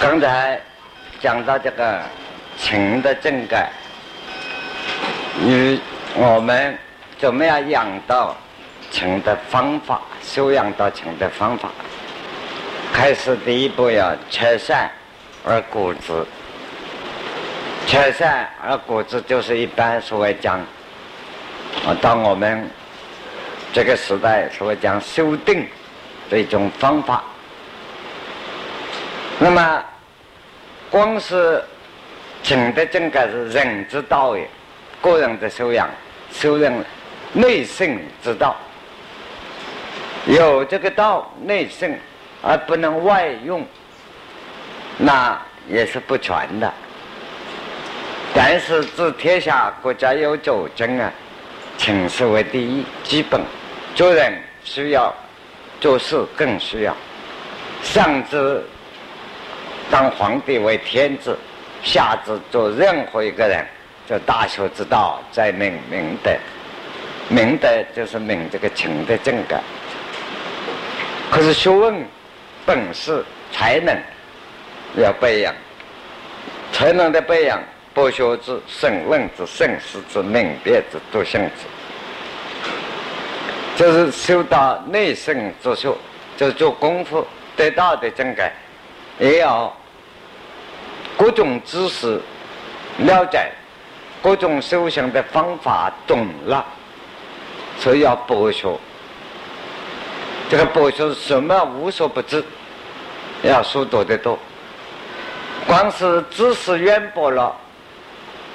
刚才讲到这个情的正改，与我们怎么样养到情的方法，修养到情的方法，开始第一步要拆善而固之。拆善而固之，就是一般所谓讲，啊，当我们这个时代所谓讲修定的一种方法。那么，光是请的正改是人之道也，个人的修养、修养内圣之道，有这个道内圣而不能外用，那也是不全的。但是，治天下国家有九经啊，情事为第一，基本做人需要，做事更需要，上至。当皇帝为天子，下至做任何一个人，就大学之道在明明德，明德就是明这个情的正感。可是学问、本事、才能要培养，才能的培养，博学之、审问之、慎思之、明辨之、笃信之，就是修到内圣之学，就是做功夫得到的正感，也要。各种知识了解，各种修行的方法懂了，所以要博学。这个博学什么无所不知，要书读得多。光是知识渊博了，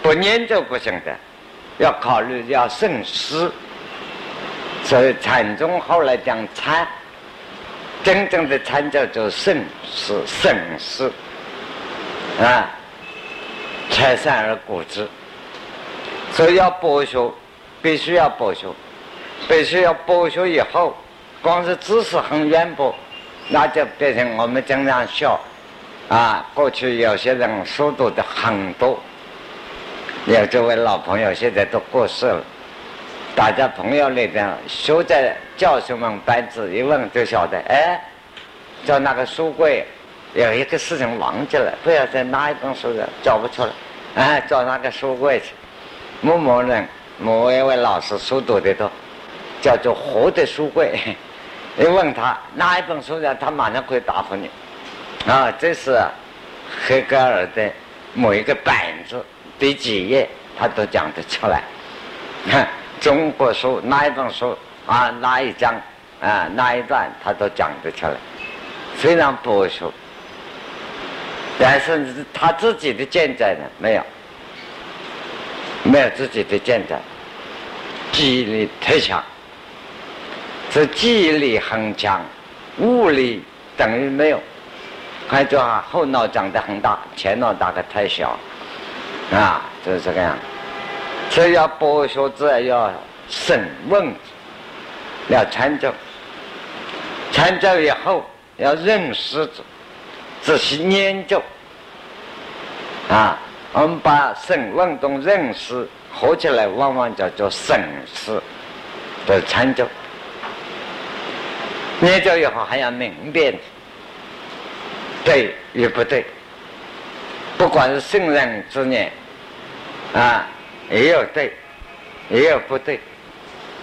不念就不行的，要考虑要慎思。所以禅宗后来讲禅，真正的禅叫做慎思、慎思。啊，拆散而固之，所以要博学，必须要博学，必须要博学以后，光是知识很渊博，那就变成我们经常笑，啊，过去有些人书读的很多，有这位老朋友现在都过世了，大家朋友那边学在教授们班子一问就晓得，哎，叫那个书柜。有一个事情忘记了，不要在哪一本书上找不出来，哎，找那个书柜去。某某人，某一位老师书读的多，叫做活的书柜。你问他哪一本书上，他马上可以答复你。啊，这是黑格尔的某一个板子第几页，他都讲得出来。中国书哪一本书啊，哪一章啊，哪一段，他都讲得出来，非常博学。但是他自己的见在呢？没有，没有自己的见在，记忆力太强，这记忆力很强，物理等于没有，还叫后脑长得很大，前脑大概太小，啊，就是这个样。所以要博学者要审问，要参照，参照以后要认识。仔细研究啊，我们把审问中认识合起来，往往叫做审视的参究。研究以后还要明辨对与不对，不管是圣人之念啊，也有对，也有不对，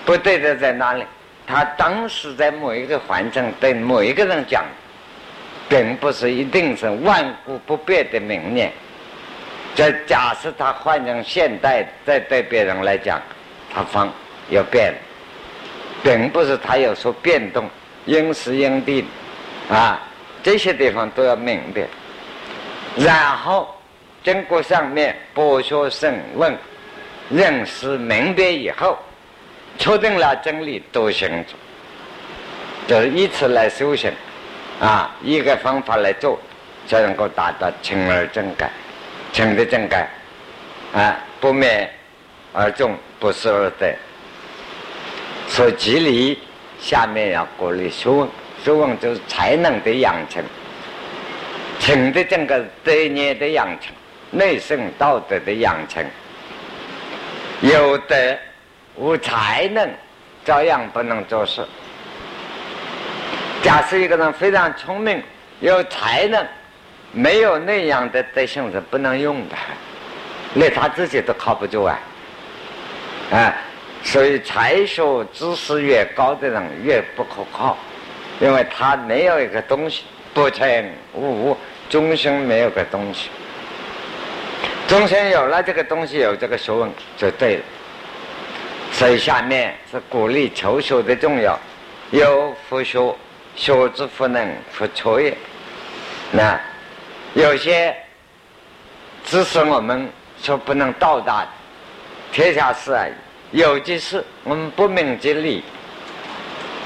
不对的在哪里？他当时在某一个环境对某一个人讲。并不是一定是万古不变的明念。这假设他换成现代，再对别人来讲，他方要变，并不是他有所变动，因时因地，啊，这些地方都要明白。然后经过上面博学审问、认识明白以后，确定了真理，都行住，就是以此来修行。啊，一个方法来做，才能够达到清而正改，清的正改，啊，不灭而众，不思而得。所以，吉利下面要鼓励学问，学问就是才能的养成，清的正个德业的养成，内圣道德的养成。有德无才能，照样不能做事。假设一个人非常聪明、有才能，没有那样的德性是不能用的，连他自己都靠不住啊！啊，所以才学知识越高的人越不可靠，因为他没有一个东西不成无物，终生没有个东西，终生有了这个东西，有这个学问就对了。所以下面是鼓励求学的重要，有复学，学之不能，复求也。那有些知识我们说不能到达天下事啊，有些事我们不明其理，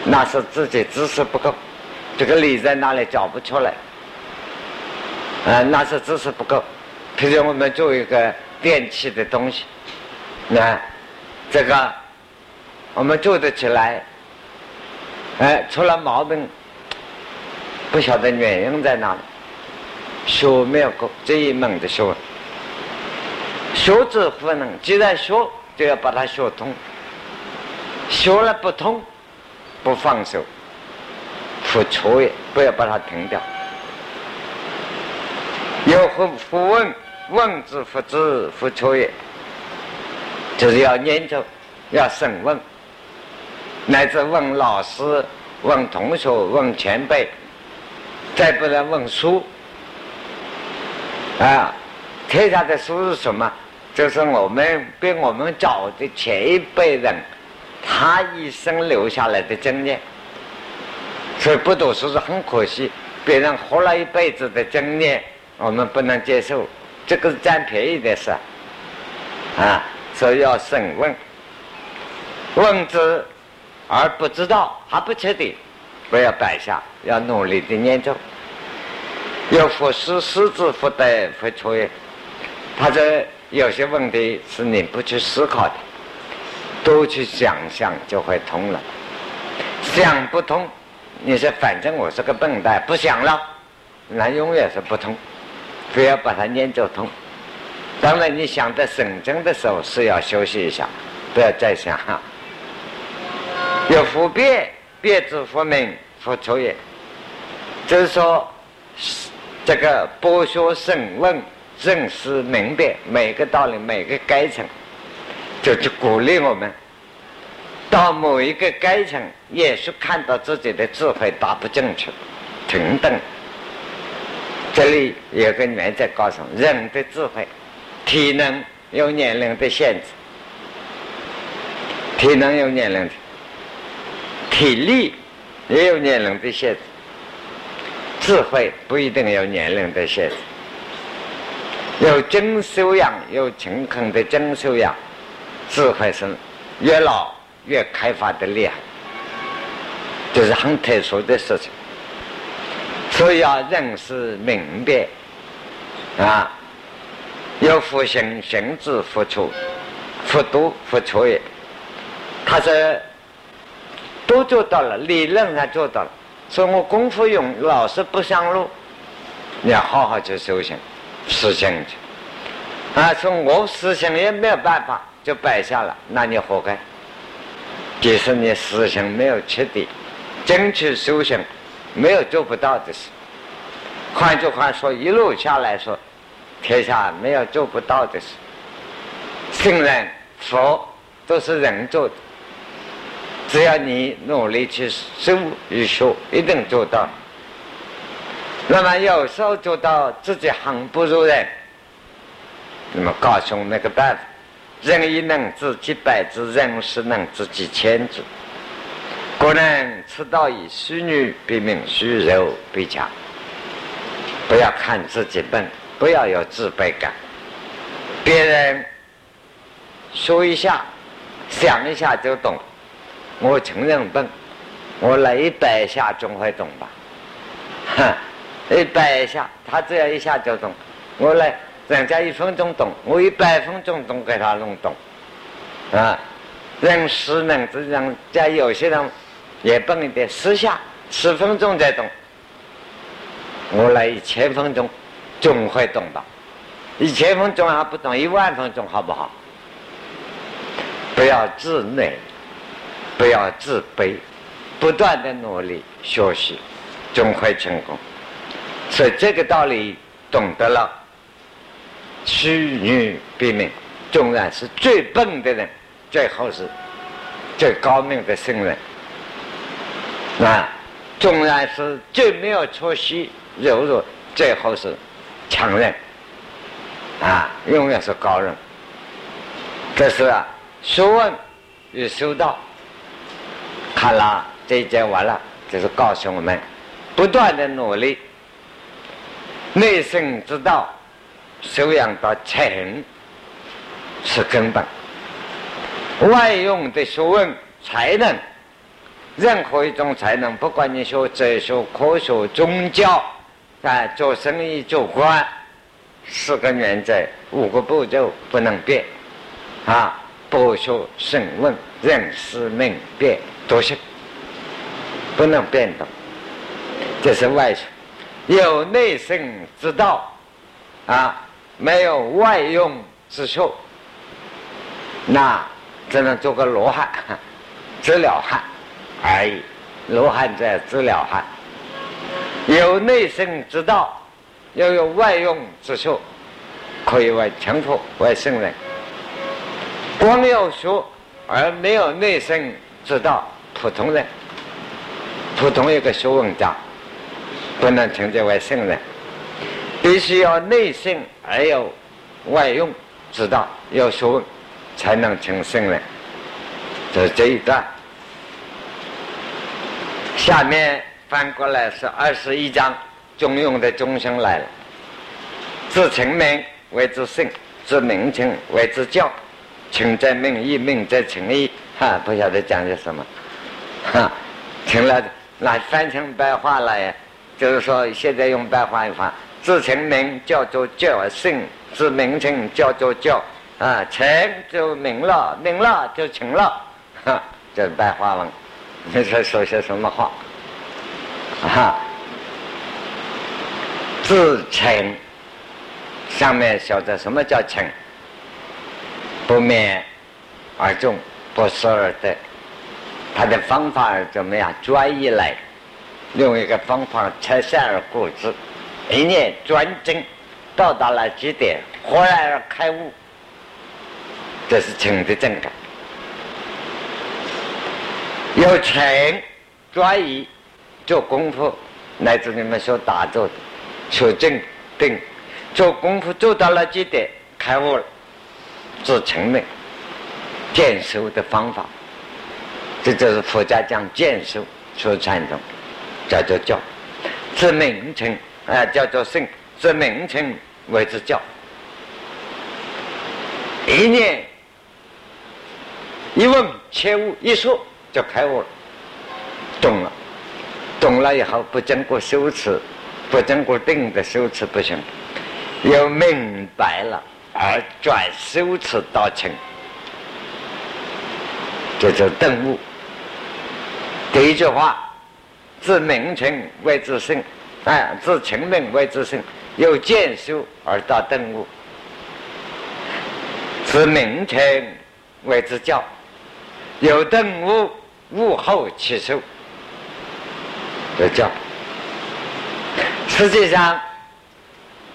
那是自己知识不够，这个理在哪里找不出来？啊，那是知识不够。譬如我们做一个电器的东西，那。这个我们做得起来，哎，出了毛病，不晓得原因在哪里，学没有够这一门的学。问，学之不能，既然学，就要把它学通，学了不通，不放手，不错也，不要把它停掉，有复复问，问之复知，复错也。就是要研究，要审问，乃至问老师、问同学、问前辈，再不能问书。啊，天下的书是什么？就是我们比我们早的前一辈人，他一生留下来的经验。所以不读书是很可惜，别人活了一辈子的经验，我们不能接受，这个是占便宜的事，啊。所以要审问，问之而不知道还不彻底，不要摆下，要努力的念咒。要复思，思之复得复错也。他这有些问题是你不去思考的，多去想想就会通了。想不通，你说反正我是个笨蛋，不想了，那永远是不通。非要把它念咒通。当然，你想在省政的时候是要休息一下，不要再想。有复变，辩之复明，复出也。就是说，这个博学审问、认识明白每个道理、每个阶层，就去鼓励我们到某一个阶层，也是看到自己的智慧达不进去，停顿。这里有个原则告诉人的智慧。体能有年龄的限制，体能有年龄的，体力也有年龄的限制，智慧不一定有年龄的限制。有精修养，有勤恳的精修养，智慧是越老越开发的厉害，这是很特殊的事情，所以要认识明白啊。有复行行之复出，复读复出也。他说都做到了，理论上做到了。说我功夫用，老是不上路，你要好好去修行，实行去。啊，说我实行也没有办法，就摆下了，那你活该。即使你实行没有彻底，争取修行没有做不到的事。换句话说，一路下来说。天下没有做不到的事，圣人、佛都是人做的，只要你努力去修与学，一定做到。那么有时候做到自己很不如人，那么告诉那个办法：人一能知几百字，人十能知几千字。古人此道以虚女比名，虚柔比强。不要看自己笨。不要有自卑感。别人说一下、想一下就懂，我承认笨，我来一百下总会懂吧？哼，一百下他只要一下就懂，我来人家一分钟懂，我一百分钟都给他弄懂。啊，认识能，这样家有些人也笨一点，十下十分钟才懂，我来一千分钟。总会懂吧？一千分钟还不懂，一万分钟好不好？不要自内，不要自卑，不断的努力学习，总会成功。所以这个道理懂得了屈女避命，纵然是最笨的人，最后是最高明的圣人。啊，纵然是最没有出息、柔弱，最后是强人。啊，永远是高人。这是啊，学问与修道。看了这一节完了，就是告诉我们，不断的努力，内圣之道，修养到诚是根本。外用的学问才能，任何一种才能，不管你学哲学、科学、宗教，啊，做生意、做官，四个原则、五个步骤不能变，啊，博学、审问、认识、明辨。都是不能变动，这是外学。有内圣之道，啊，没有外用之术，那只能做个罗汉，治了汉而已。罗汉在治了汉。有内生之道，又有外用之术，可以为成佛为圣人。光有学而没有内生之道。普通人，普通一个学问家，不能称之为圣人，必须要内圣而有外用之道，有学问才能成圣人。这这一段。下面翻过来是二十一章，中庸的中生来了。自成名为之圣，自名称为之教。情在命义，命在情义。哈，不晓得讲些什么。哈，成了那翻成白话了呀，就是说现在用白话一话，自成名叫做教圣，自名称叫做教啊，成就名了，名了就成了，哈，这白话文。你说说些什么话？哈，自成，上面晓得什么叫成？不灭而终，不思而得。他的方法怎么样？专一来，用一个方法拆散而固之，一念专精，到达了极点，豁然而开悟，这是成的正感。有成专一做功夫，乃至你们所打坐的，求正定，做功夫做到了极点，开悟了，自成的见修的方法。这就是佛家讲见修所传统，叫做教，之名称啊叫做圣，之名称为之教。一念一问切悟一说就开悟了，懂了，懂了以后不经过修持，不经过定的修持不行，要明白了而转修持到成，这就顿悟。第一句话，自名称为之圣，哎，自情名为之圣，由见修而到顿悟；自名称为之教，有顿悟，悟后起修，这教。实际上，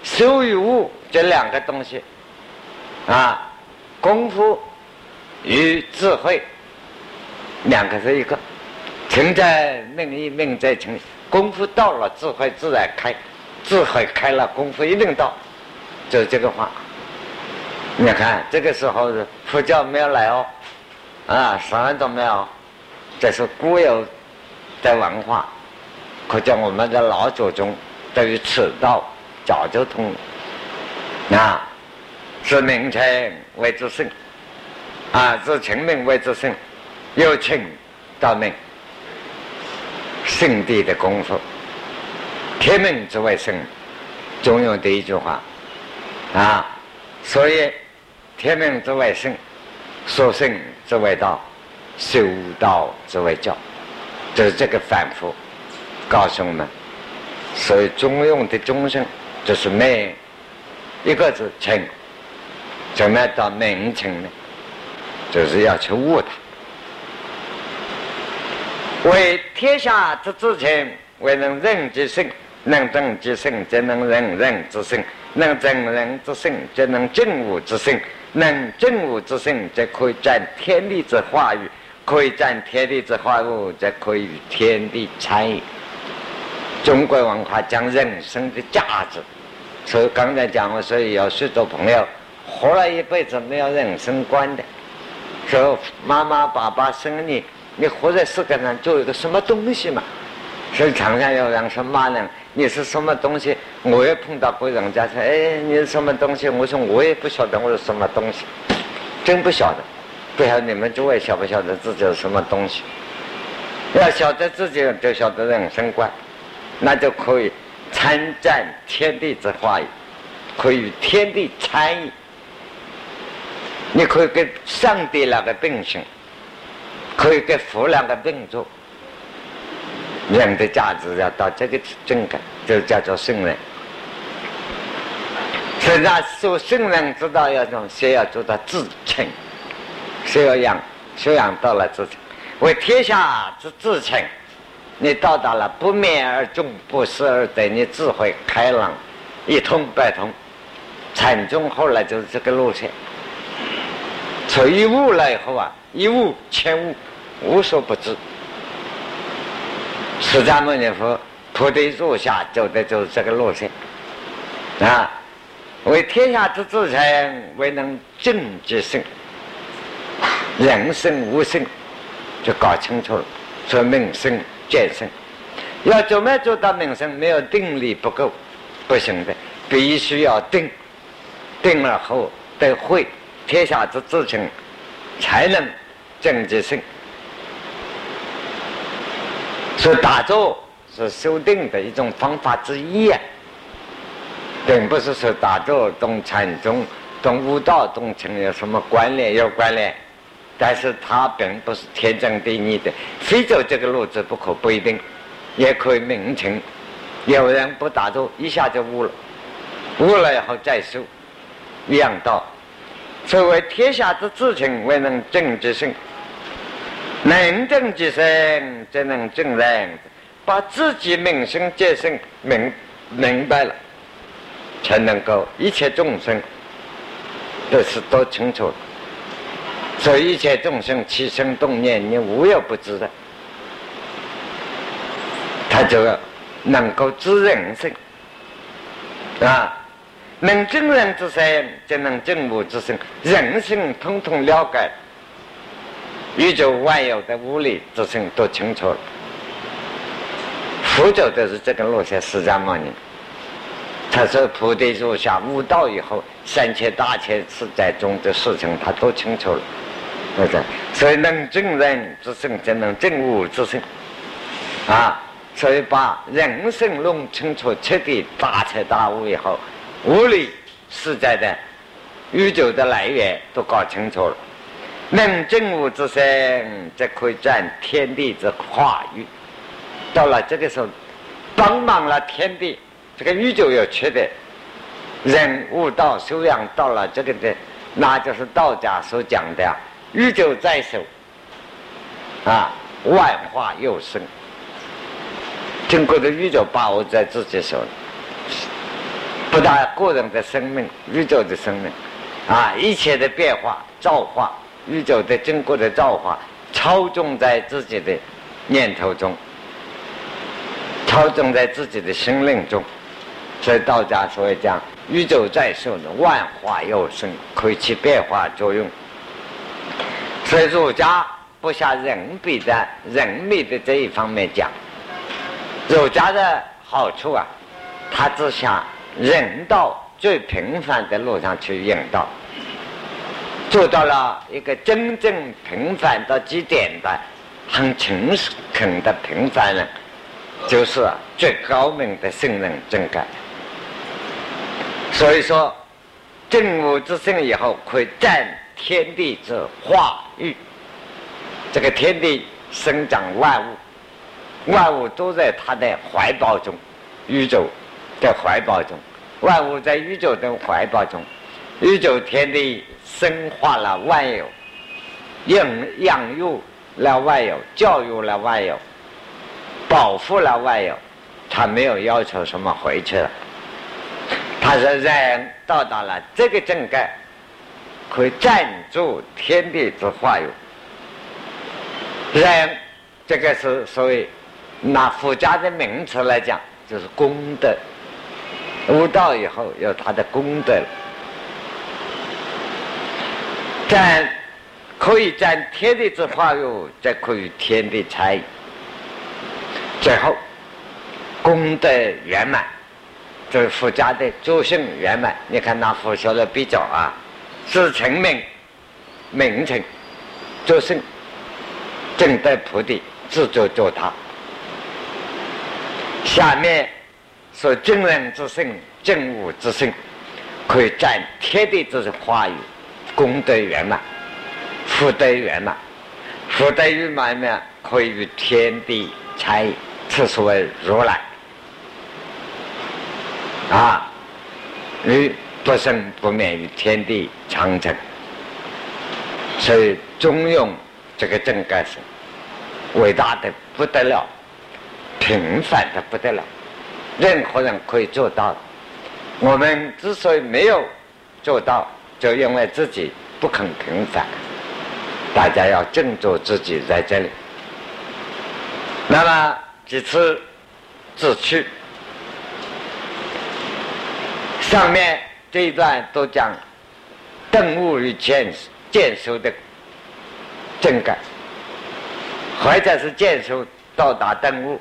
修与悟这两个东西，啊，功夫与智慧，两个是一个。情在命意，命在情。功夫到了，智慧自然开；智慧开了，功夫一定到。就是这个话。你看，这个时候佛教没有来哦，啊，什么都没有。这是固有的文化，可见我们的老祖宗对于此道早就通了。啊，是名称为之圣，啊，是情命为之圣，由情到命。圣地的功夫，天命之为圣，中庸的一句话啊。所以天命之为圣，说圣之为道，修道之为教，就是这个反复告诉我们。所以中庸的中圣，就是每一个字称，怎么到名称呢？就是要去悟它。为天下之至诚，为能任之圣，能正之性，则能人人之圣；能正人之圣，则能正物之圣；能正物之圣，则可以占天地之化育；可以占天地之化物，则可以与天地参与。中国文化讲人生的价值，所以刚才讲我说有许多朋友活了一辈子没有人生观的，说妈妈爸爸生你，你活在世界上就有个什么东西嘛？所以常常有人说骂人。你是什么东西？我也碰到过人家说：“哎，你是什么东西？”我说：“我也不晓得我是什么东西，真不晓得。不晓得你们诸位晓不晓得自己是什么东西？要晓得自己，就晓得人生观，那就可以参战天地之化育，可以与天地参与。你可以跟上帝那个并行，可以跟佛两个并坐。”人的价值要到这个境界，就叫做圣人。所以，那做圣人之道要从先要做到自称，先要养修养到了自称，为天下之自称。你到达了不灭而终，不思而得，你智慧开朗，一通百通。禅宗后来就是这个路线。所以悟了以后啊，一悟千悟，无所不知。释迦牟尼佛菩提树下走的就是这个路线啊！为天下之至诚，为能正之圣，人生无圣，就搞清楚了。说名生见圣，要怎么做到名生？没有定力不够，不行的，必须要定，定了后得会天下之至诚，才能正之圣。所以打坐是修定的一种方法之一啊，并不是说打坐同禅宗、同悟道、同成有什么关联？有关联，但是它并不是天经地义的，非走这个路子不可，不一定，也可以明成。有人不打坐，一下就悟了，悟了以后再修，一样道。所谓天下之至诚，未能正之性。能正己身，则能正人。把自己名声结生明明白了，才能够一切众生都是都清楚。所以一切众生起心动念，你无有不知的。他就能够知人性啊，能正人之身，就能正物之身，人性通通了解。宇宙万有的物理之性都清楚了，佛走的是这个路线，释迦牟尼，他说菩提树下悟道以后，三千大千世界中的事情他都清楚了，对不对？所以能正人之性，就能正物之性，啊，所以把人生弄清楚、彻底大彻大悟以后，物理世界的宇宙的来源都搞清楚了。能证物之身，则可以占天地之化育。到了这个时候，帮忙了天地，这个宇宙有缺的，人悟道修养到了这个的，那就是道家所讲的宇宙在手，啊，万化有生。整个的宇宙把握在自己手里，不但个人的生命，宇宙的生命，啊，一切的变化造化。宇宙的经过的造化，操纵在自己的念头中，操纵在自己的心灵中，所以道家所以讲宇宙在手的万化有生，可以起变化作用。所以儒家不下人比的人美的这一方面讲，儒家的好处啊，他只想人道最平凡的路上去引导。做到了一个真正平凡到极点的、很诚恳的平凡人，就是最高明的圣人正感。所以说，正悟之圣以后，可以占天地之化育。这个天地生长万物，万物都在他的怀抱中，宇宙的怀抱中，万物在宇宙的怀抱中，宇宙天地。生化了万有，养养育了万有，教育了万有，保护了万有，他没有要求什么回去了。他说人到达了这个境界，可以占住天地之化有。人，这个是所谓拿佛家的名词来讲，就是功德。悟道以后有他的功德，占可以占天地之化有，再可以天地财。最后功德圆满，就是佛家的诸性圆满。你看拿佛学的比较啊，是成名名成诸性。正得菩提，自作作他。下面说正人之性、正悟之性，可以占天地之化语，功德圆满，福德圆满。福德圆满面可以与天地差异，此所谓如来。啊，与不生不灭于天地长成，所以中庸这个正盖是。伟大的不得了，平凡的不得了，任何人可以做到。我们之所以没有做到，就因为自己不肯平凡。大家要振作自己在这里。那么几次自去，上面这一段都讲顿悟与见见修的正感。或者是见书到达顿悟，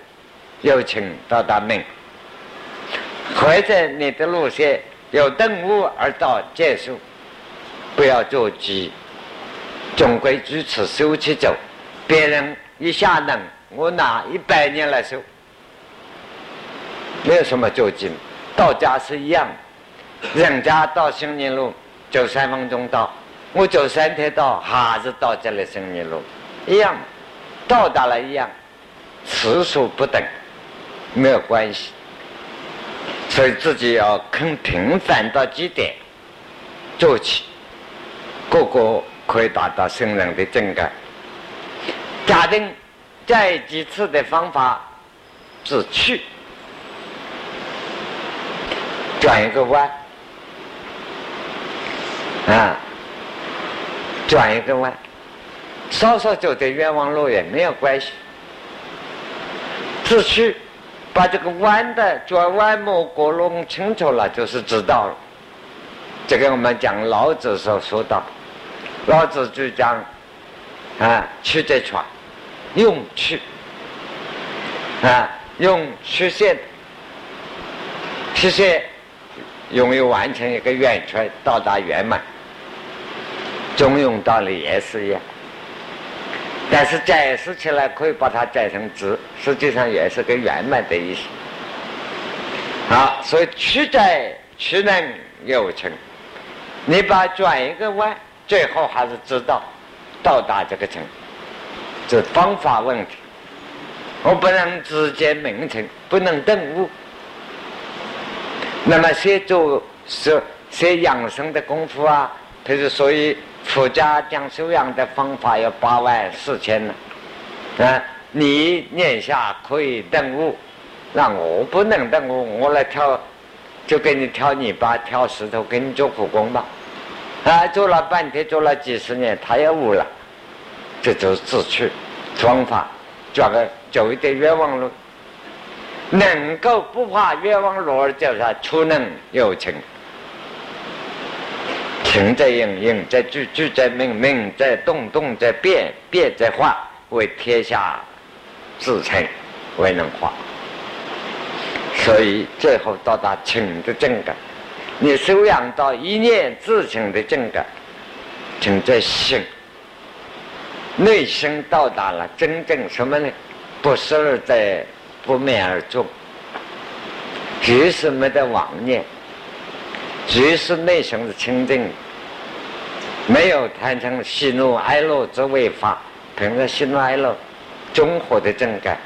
又请到达命；或者你的路线由顿悟而到见书，不要着急，总归据此收起走。别人一下能，我拿一百年来收，没有什么着急。道家是一样，人家到新年路走三分钟到，我走三天到，还是到这里新年路一样。到达了一样，次数不等，没有关系。所以自己要肯平凡到极点做起，个个可以达到圣人的境界。假定再几次的方法是去转一个弯啊，转一个弯。稍稍走点冤枉路也没有关系，只去把这个弯的转弯抹过弄清楚了，就是知道了。这个我们讲老子所说到，老子就讲啊，曲折船，用曲啊，用曲线，曲线容易完成一个圆圈，到达圆满。中庸道理也是一样。但是解释起来可以把它解成直，实际上也是个圆满的意思。好，所以曲在曲能有成，你把转一个弯，最后还是知道到达这个城，这方法问题。我不能直接明成，不能顿悟。那么先做是先养生的功夫啊，譬如所以。佛家讲修养的方法有八万四千呢，啊，你念下可以顿悟，那我不能顿悟，我来挑，就给你挑泥巴、挑石头，给你做苦工吧，啊，做了半天，做了几十年，他也悟了，这就是自取方法，转个走一点冤枉路，能够不怕冤枉路而叫他出能有情。情在应，应在聚，聚在命，命在动，动在变，变在化，为天下自成，为能化。所以最后到达情的正感，你修养到一念自情的正感，请在心，内心到达了真正什么呢？不思而在，不灭而终，即是没得妄念。即是内心的清净，没有谈成喜怒哀乐之为法，凭着喜怒哀乐综合的正感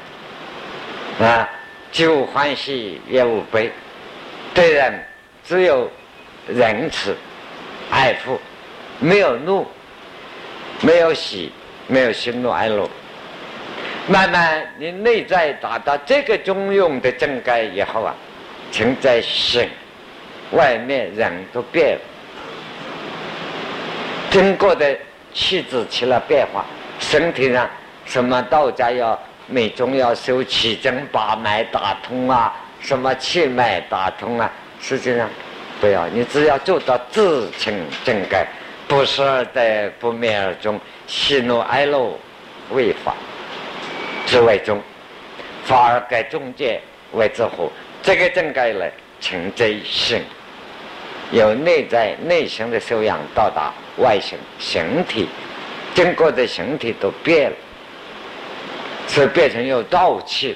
啊，既无欢喜也无悲，对人只有仁慈爱护，没有怒，没有喜，没有喜怒哀乐，慢慢你内在达到这个中庸的正改以后啊，存在心，外面人都变了，整个的气质起了变化，身体上什么道家要每中要修气针把脉打通啊，什么气脉打通啊，实际上不要，你只要做到自清正改，不是在不灭而终，喜怒哀乐未发，之为中，反而改中间为之后，这个正改呢，成真心，由内在内心的修养到达外形形体，整个的形体都变了，所以变成有道气，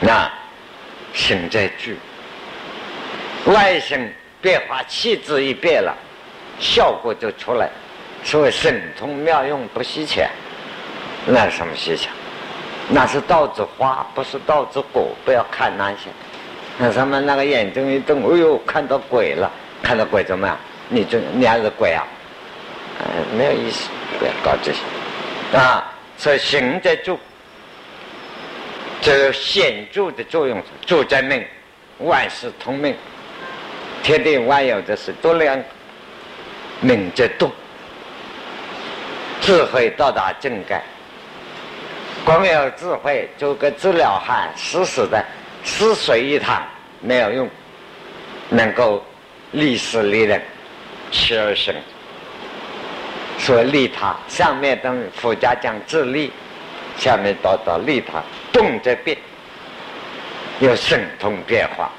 那心在聚，外形变化气质一变了，效果就出来，所谓神通妙用不稀浅，那什么稀巧？那是道之花，不是道之果。不要看那些，那什么那个眼睛一瞪，哎呦，看到鬼了，看到鬼怎么样？你这你还是鬼啊？没有意思，不要搞这些啊！所以行在住，这有显著的作用，住在命，万事通命，天地万有的是多量，明在动，智慧到达正盖。光有智慧，就跟治疗汉死死的死水一潭没有用，能够利世利人，起而生，说利他。上面等佛家讲自利，下面到到利他，动则变，有神通变化，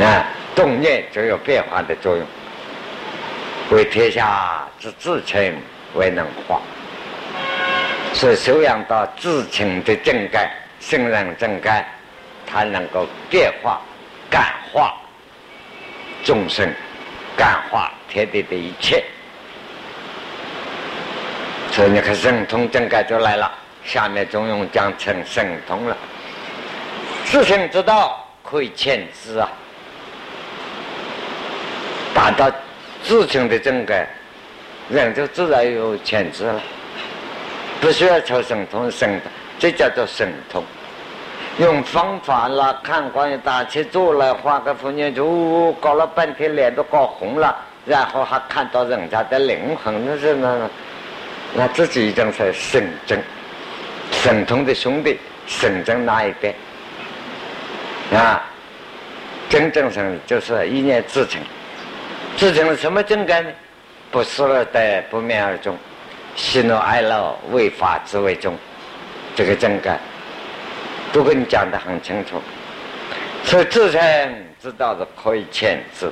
啊，动念就有变化的作用，为天下之至诚为能化。是修养到自清的正盖，圣人正盖，它能够变化、感化众生，感化天地的一切。所以你看神通正盖就来了，下面中庸讲成神通了。自性之道可以遣之啊，达到自清的正改，人就自然有潜质了。不需要求神通，神的这叫做神通。用方法啦，看关于打起坐来，画个佛念就搞了半天，脸都搞红了，然后还看到人家的灵魂，那是那那自己已经是神真神通的兄弟，神真那一边啊，真正上就是一念自诚，自成什么真干呢？不思而得，不灭而终。喜怒哀乐为法之为中，这个正感都跟你讲的很清楚。所以自身知道的可以牵制。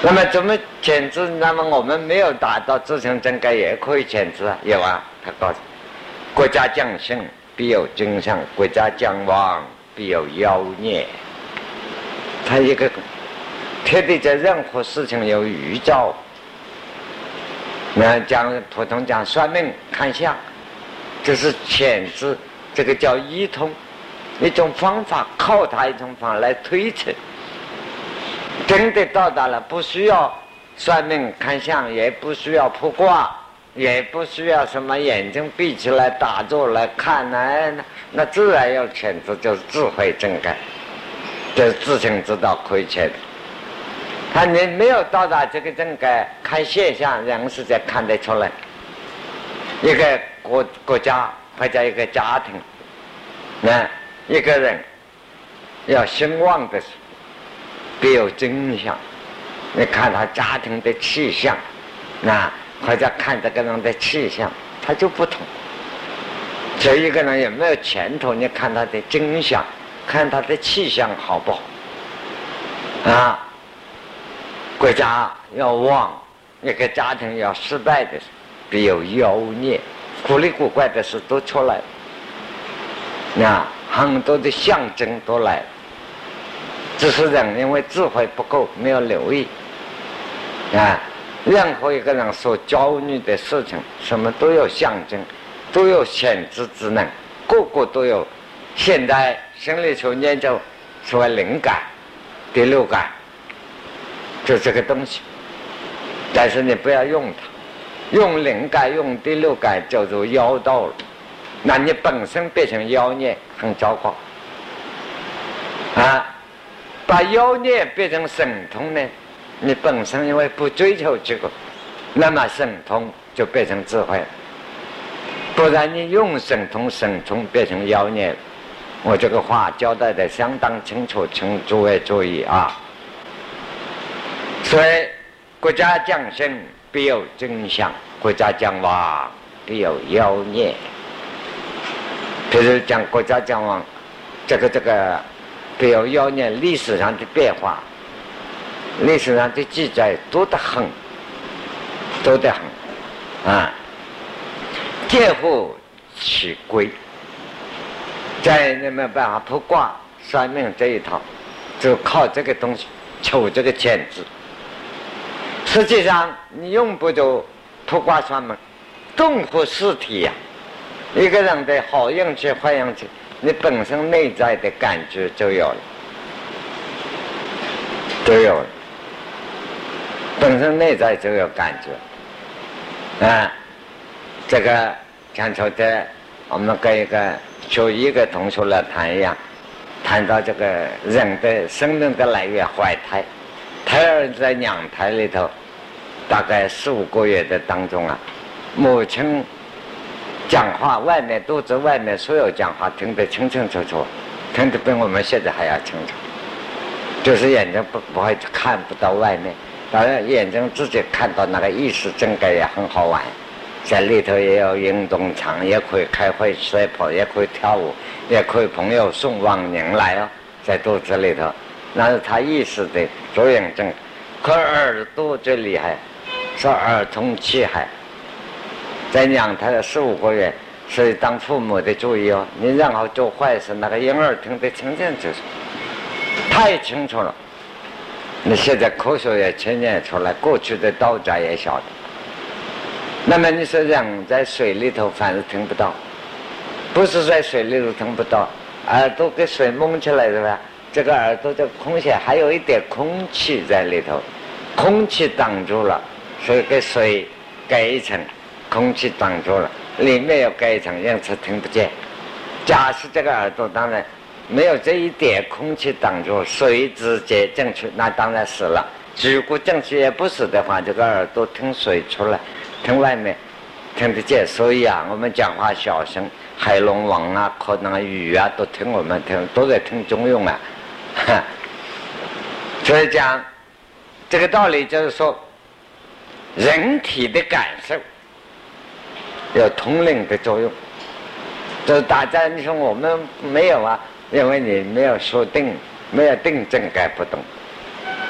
那么怎么牵制？那么我们没有达到自身正感也可以牵制啊？有啊，他告诉：国家将兴必有真相，国家将亡必有妖孽。他一个特别在任何事情有预兆。那讲普通讲算命看相，这是潜质，这个叫一通，一种方法，靠他一种方法来推测。真的到达了，不需要算命看相，也不需要卜卦，也不需要什么眼睛闭起来打坐来看，那那自然要潜质，就是智慧正感，就是自行知道亏欠。他你没有到达这个正该看现象，人是在看得出来。一个国国家或者一个家庭，那一个人要兴旺的时候，必有真相。你看他家庭的气象，那或者看这个人的气象，他就不同。这一个人有没有前途？你看他的真相，看他的气象好不好？啊。国家要旺，一个家庭要失败的，必有妖孽，古里古怪的事都出来了。那很多的象征都来了，只是人因为智慧不够，没有留意。啊，任何一个人所焦虑的事情，什么都有象征，都有显知之能，个个都有。现在心理学研究所谓灵感、第六感。就这个东西，但是你不要用它，用灵感，用第六感叫做妖道了。那你本身变成妖孽，很糟糕。啊，把妖孽变成神通呢？你本身因为不追求这个，那么神通就变成智慧了。不然你用神通，神通变成妖孽。我这个话交代的相当清楚，请诸位注意啊。所以，国家降生必有真相，国家将亡必有妖孽。比如讲国家将亡，这个这个必有妖孽，历史上的变化，历史上的记载多得很，多得很啊。见乎其规，在那没办法卜卦算命这一套，就靠这个东西求这个签字。实际上你用不着卜卦算命，动乎实体呀。一个人的好运气坏运气，你本身内在的感觉就有了，都有了，本身内在就有感觉啊。这个像昨天我们跟一个就一个同学来谈一样，谈到这个人的生命的来源，怀胎，胎儿在娘胎里头，大概四五个月的当中啊，母亲讲话，外面肚子外面所有讲话听得清清楚楚，听得比我们现在还要清楚，就是眼睛不不会看不到外面，当然眼睛自己看到那个意识，真该也很好玩。在里头也有运动场，也可以开会赛跑，也可以跳舞，也可以朋友送往年来哦，在肚子里头，那是他意识的作用症。可耳朵最厉害，是耳通气海，在娘胎的十五个月，所以当父母的注意哦，你然后做坏事，那个婴儿听得清清楚楚，太清楚了。你现在科学也呈现出来，过去的道家也晓得。那么你说人在水里头反而听不到，不是在水里头听不到，耳朵给水蒙起来是吧？这个耳朵的空隙还有一点空气在里头，空气挡住了，所以给水盖一层，空气挡住了，里面又盖一层，因此听不见。假使这个耳朵当然没有这一点空气挡住，水直接进去，那当然死了。如果进去也不死的话，这个耳朵听水出来。听外面听得见，所以啊，我们讲话小声，海龙王啊，可能鱼啊，都听我们听，都在听中用啊。所以讲这个道理，就是说，人体的感受有通灵的作用。就是大家，你说我们没有啊，因为你没有说定，没有定正改不懂。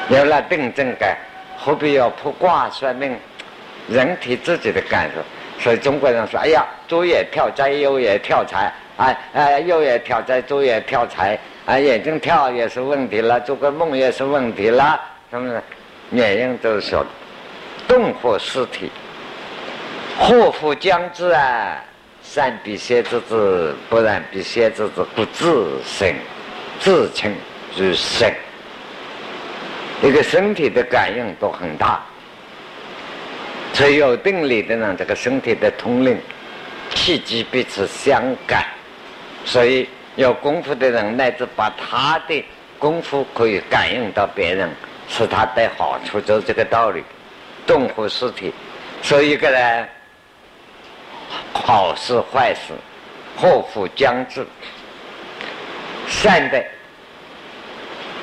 有了定正改，何必要破卦算命？人体自己的感受，所以中国人说：“哎呀，左眼跳灾，右眼跳财，哎哎，右眼跳灾，左眼跳财，啊，眼睛跳也是问题了，做个梦也是问题了，是不是？原因都是说，动或尸体，祸福将至啊！善必先知之，不然必先知之，不自省，自清如神。一个身体的感应都很大。”所以有定力的人，这个身体的通灵，气机彼此相感，所以有功夫的人，乃至把他的功夫可以感应到别人，使他得好处，就是这个道理。动乎实体，所以一个人好事坏事，祸福将至，善的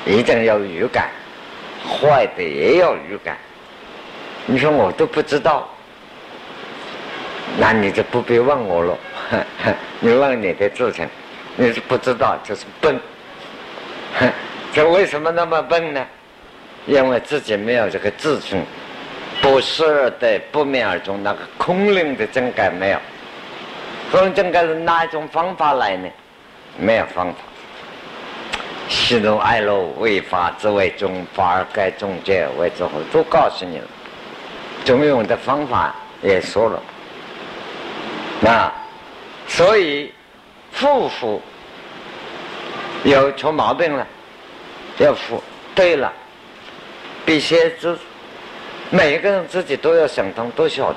一定有预感，坏的也有预感。你说我都不知道，那你就不必问我了。你问你的自称，你是不知道就是笨。这为什么那么笨呢？因为自己没有这个自称，不思而得，不灭而终，那个空灵的真感没有。空灵真感是哪一种方法来呢？没有方法。喜怒哀乐为法之为中，法而该中结为之后，都告诉你了。中用的方法也说了，那所以夫妇有出毛病了，要服对了，必须知每一个人自己都要想通，都晓得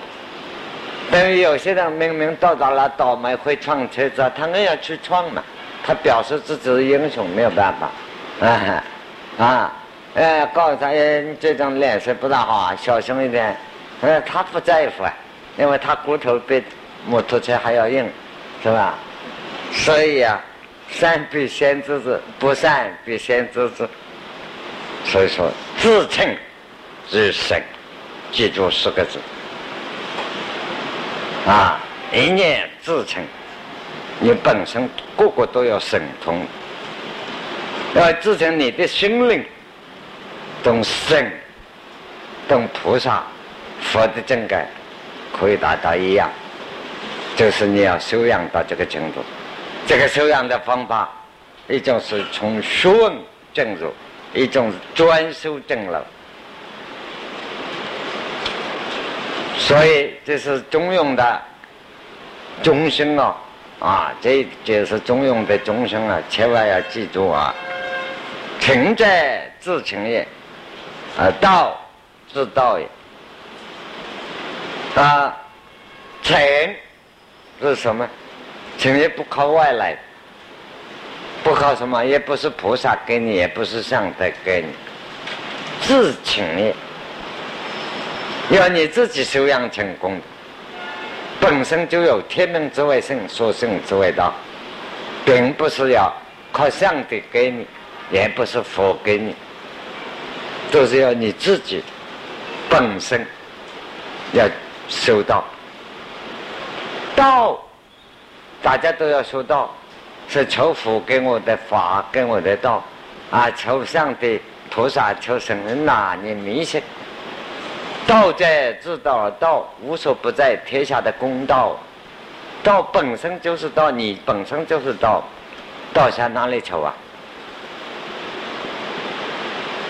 等于有些人明明到达了倒霉会撞车子，他硬要去撞嘛，他表示自己是英雄，没有办法，啊啊，哎，告诉他，哎，这种脸色不大好啊，小心一点。哎，他不在乎啊，因为他骨头比摩托车还要硬，是吧？所以啊，善必先知之，不善必先知之。所以说，自称是神，记住四个字啊！一念自称，你本身个个都要神通，要自称你的心灵，懂神、懂菩萨。佛的正感可以达到一样，就是你要修养到这个程度。这个修养的方法，一种是从学问进入，一种是专修正了。所以这是中庸的中心啊！啊，这就是中庸的中心啊！千万要记住啊！情在自情也，啊，道自道也。啊，成是什么？成也不靠外来，不靠什么，也不是菩萨给你，也不是上帝给你，自请也，要你自己修养成功，本身就有天命之谓性，所性之谓道，并不是要靠上帝给你，也不是佛给你，都是要你自己本身要。修道，道，大家都要修道，是求佛给我的法，给我的道，啊，求上帝、菩萨、求神人呐，你迷信。道在自道，道无所不在，天下的公道，道本身就是道，你本身就是道，道向哪里求啊？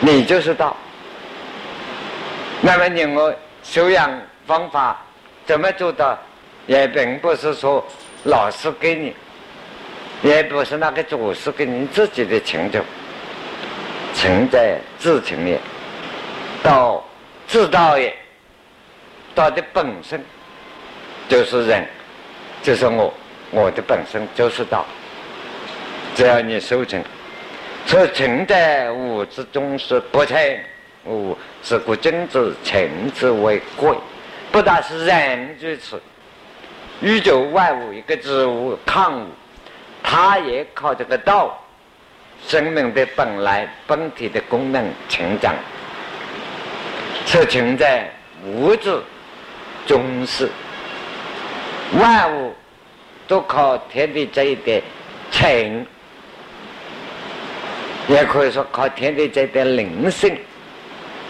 你就是道。那么你我修养。方法怎么做到？也并不是说老师给你，也不是那个祖师给你自己的成就，存在自成也，道自道也，道的本身就是人，就是我，我的本身就是道。只要你修成，说存在物之中是不成物，是故君子成之为贵。不但是人如此，宇宙万物一个植物、矿物，它也靠这个道，生命的本来本体的功能成长，是存在物质中是万物都靠天地这一点成，也可以说靠天地这点灵性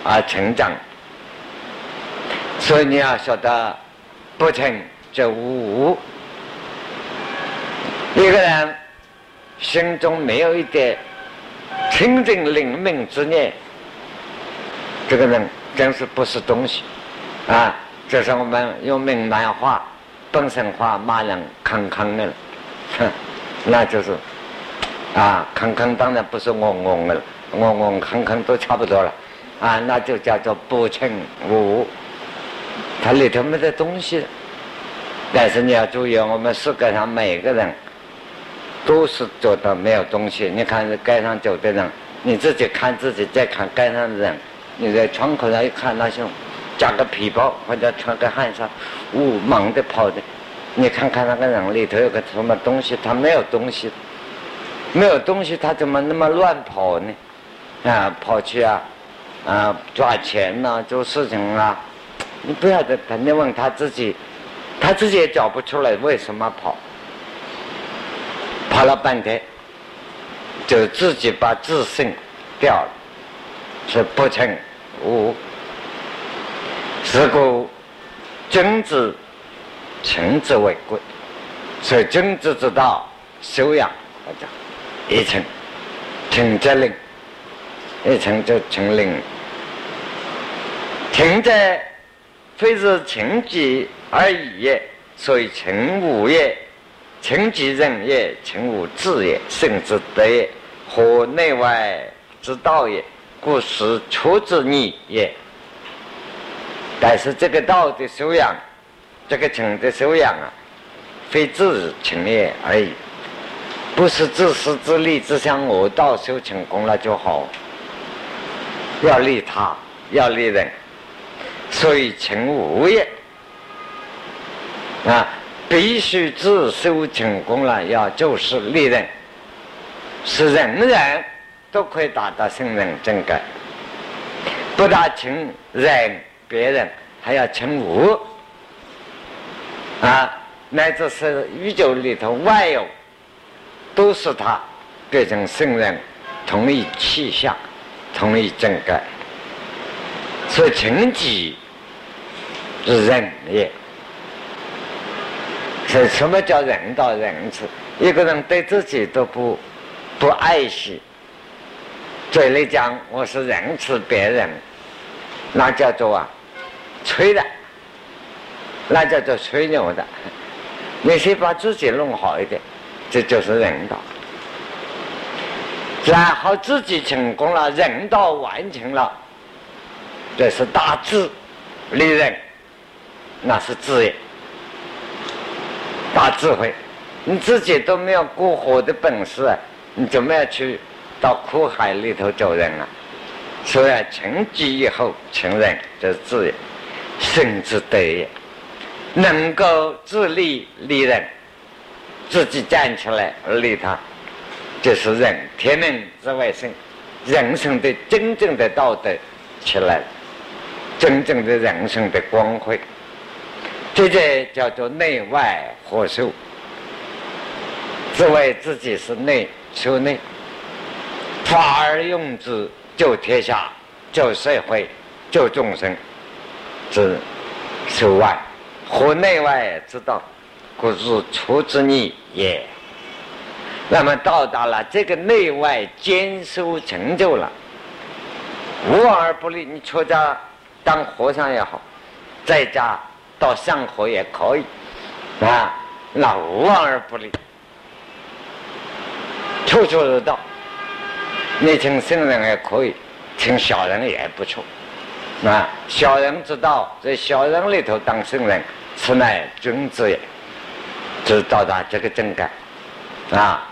而成长。所以你要晓得，不成则无。一个人心中没有一点清净灵明之念，这个人真是不是东西啊！这是我们用闽南话、本省话骂人康康的，哼，那就是啊，康康当然不是我我的了，嗡嗡康康都差不多了啊，那就叫做不成无。它里头没得东西，但是你要注意，我们世界上每个人都是做到没有东西。你看街上走的人，你自己看自己，再看街上的人，你在窗口上一看，那些夹个皮包或者穿个汗衫，呜忙的跑的，你看看那个人里头有个什么东西，他没有东西，没有东西，他怎么那么乱跑呢？啊，跑去啊，啊，赚钱呐，做事情啊。你不要再肯定问他自己，他自己也找不出来为什么跑，跑了半天，就自己把自信掉了，是不成无。是故君子诚之为贵，所以君子之道修养，我讲一成成则灵，一成就成灵，成在。非是情己而已也，所以情无也，情己人也，情无智也，圣之德也，和内外之道也，故是出之逆也。但是这个道的修养，这个情的修养啊，非自情也而已，不是自私自利，只想我到修成功了就好。要利他，要利人，所以情无也啊，必须自修成功了，要就是利人，是人人都可以达到圣人正改，不但情人别人，还要情无。啊，乃至是宇宙里头万有，都是他变成圣人，同一气象。同一正改，所以情己是仁也。是什么叫人道仁慈？一个人对自己都不不爱惜，嘴里讲我是仁慈别人，那叫做啊吹的，那叫做吹牛的。你先把自己弄好一点，这就是人道。然后自己成功了，人道完成了，这是大智利人，那是智也，大智慧。你自己都没有过火的本事，你怎么样去到苦海里头救人啊？所以成己以后成人，这是智也，生之德也，能够自立利人，自己站起来而利他。就是人，天人之外生，人生的真正的道德起来，真正的人生的光辉，这就叫做内外合修。自为自己是内修内，法而用之，救天下，救社会，救众生，之修外，合内外之道，故是出之逆也。那么到达了这个内外兼修成就了，无往而不利。你出家当和尚也好，在家到上河也可以，啊，那无往而不利，处处有道。你请圣人也可以，请小人也不错，啊，小人之道，在小人里头当圣人，此乃君子也，就到达这个境界，啊。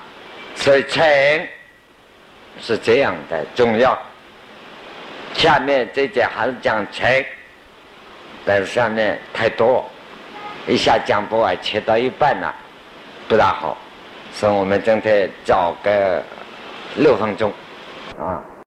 所以诚是这样的重要。下面这节还是讲诚，但是上面太多，一下讲不完，切到一半了，不大好。所以我们今天找个六分钟，啊。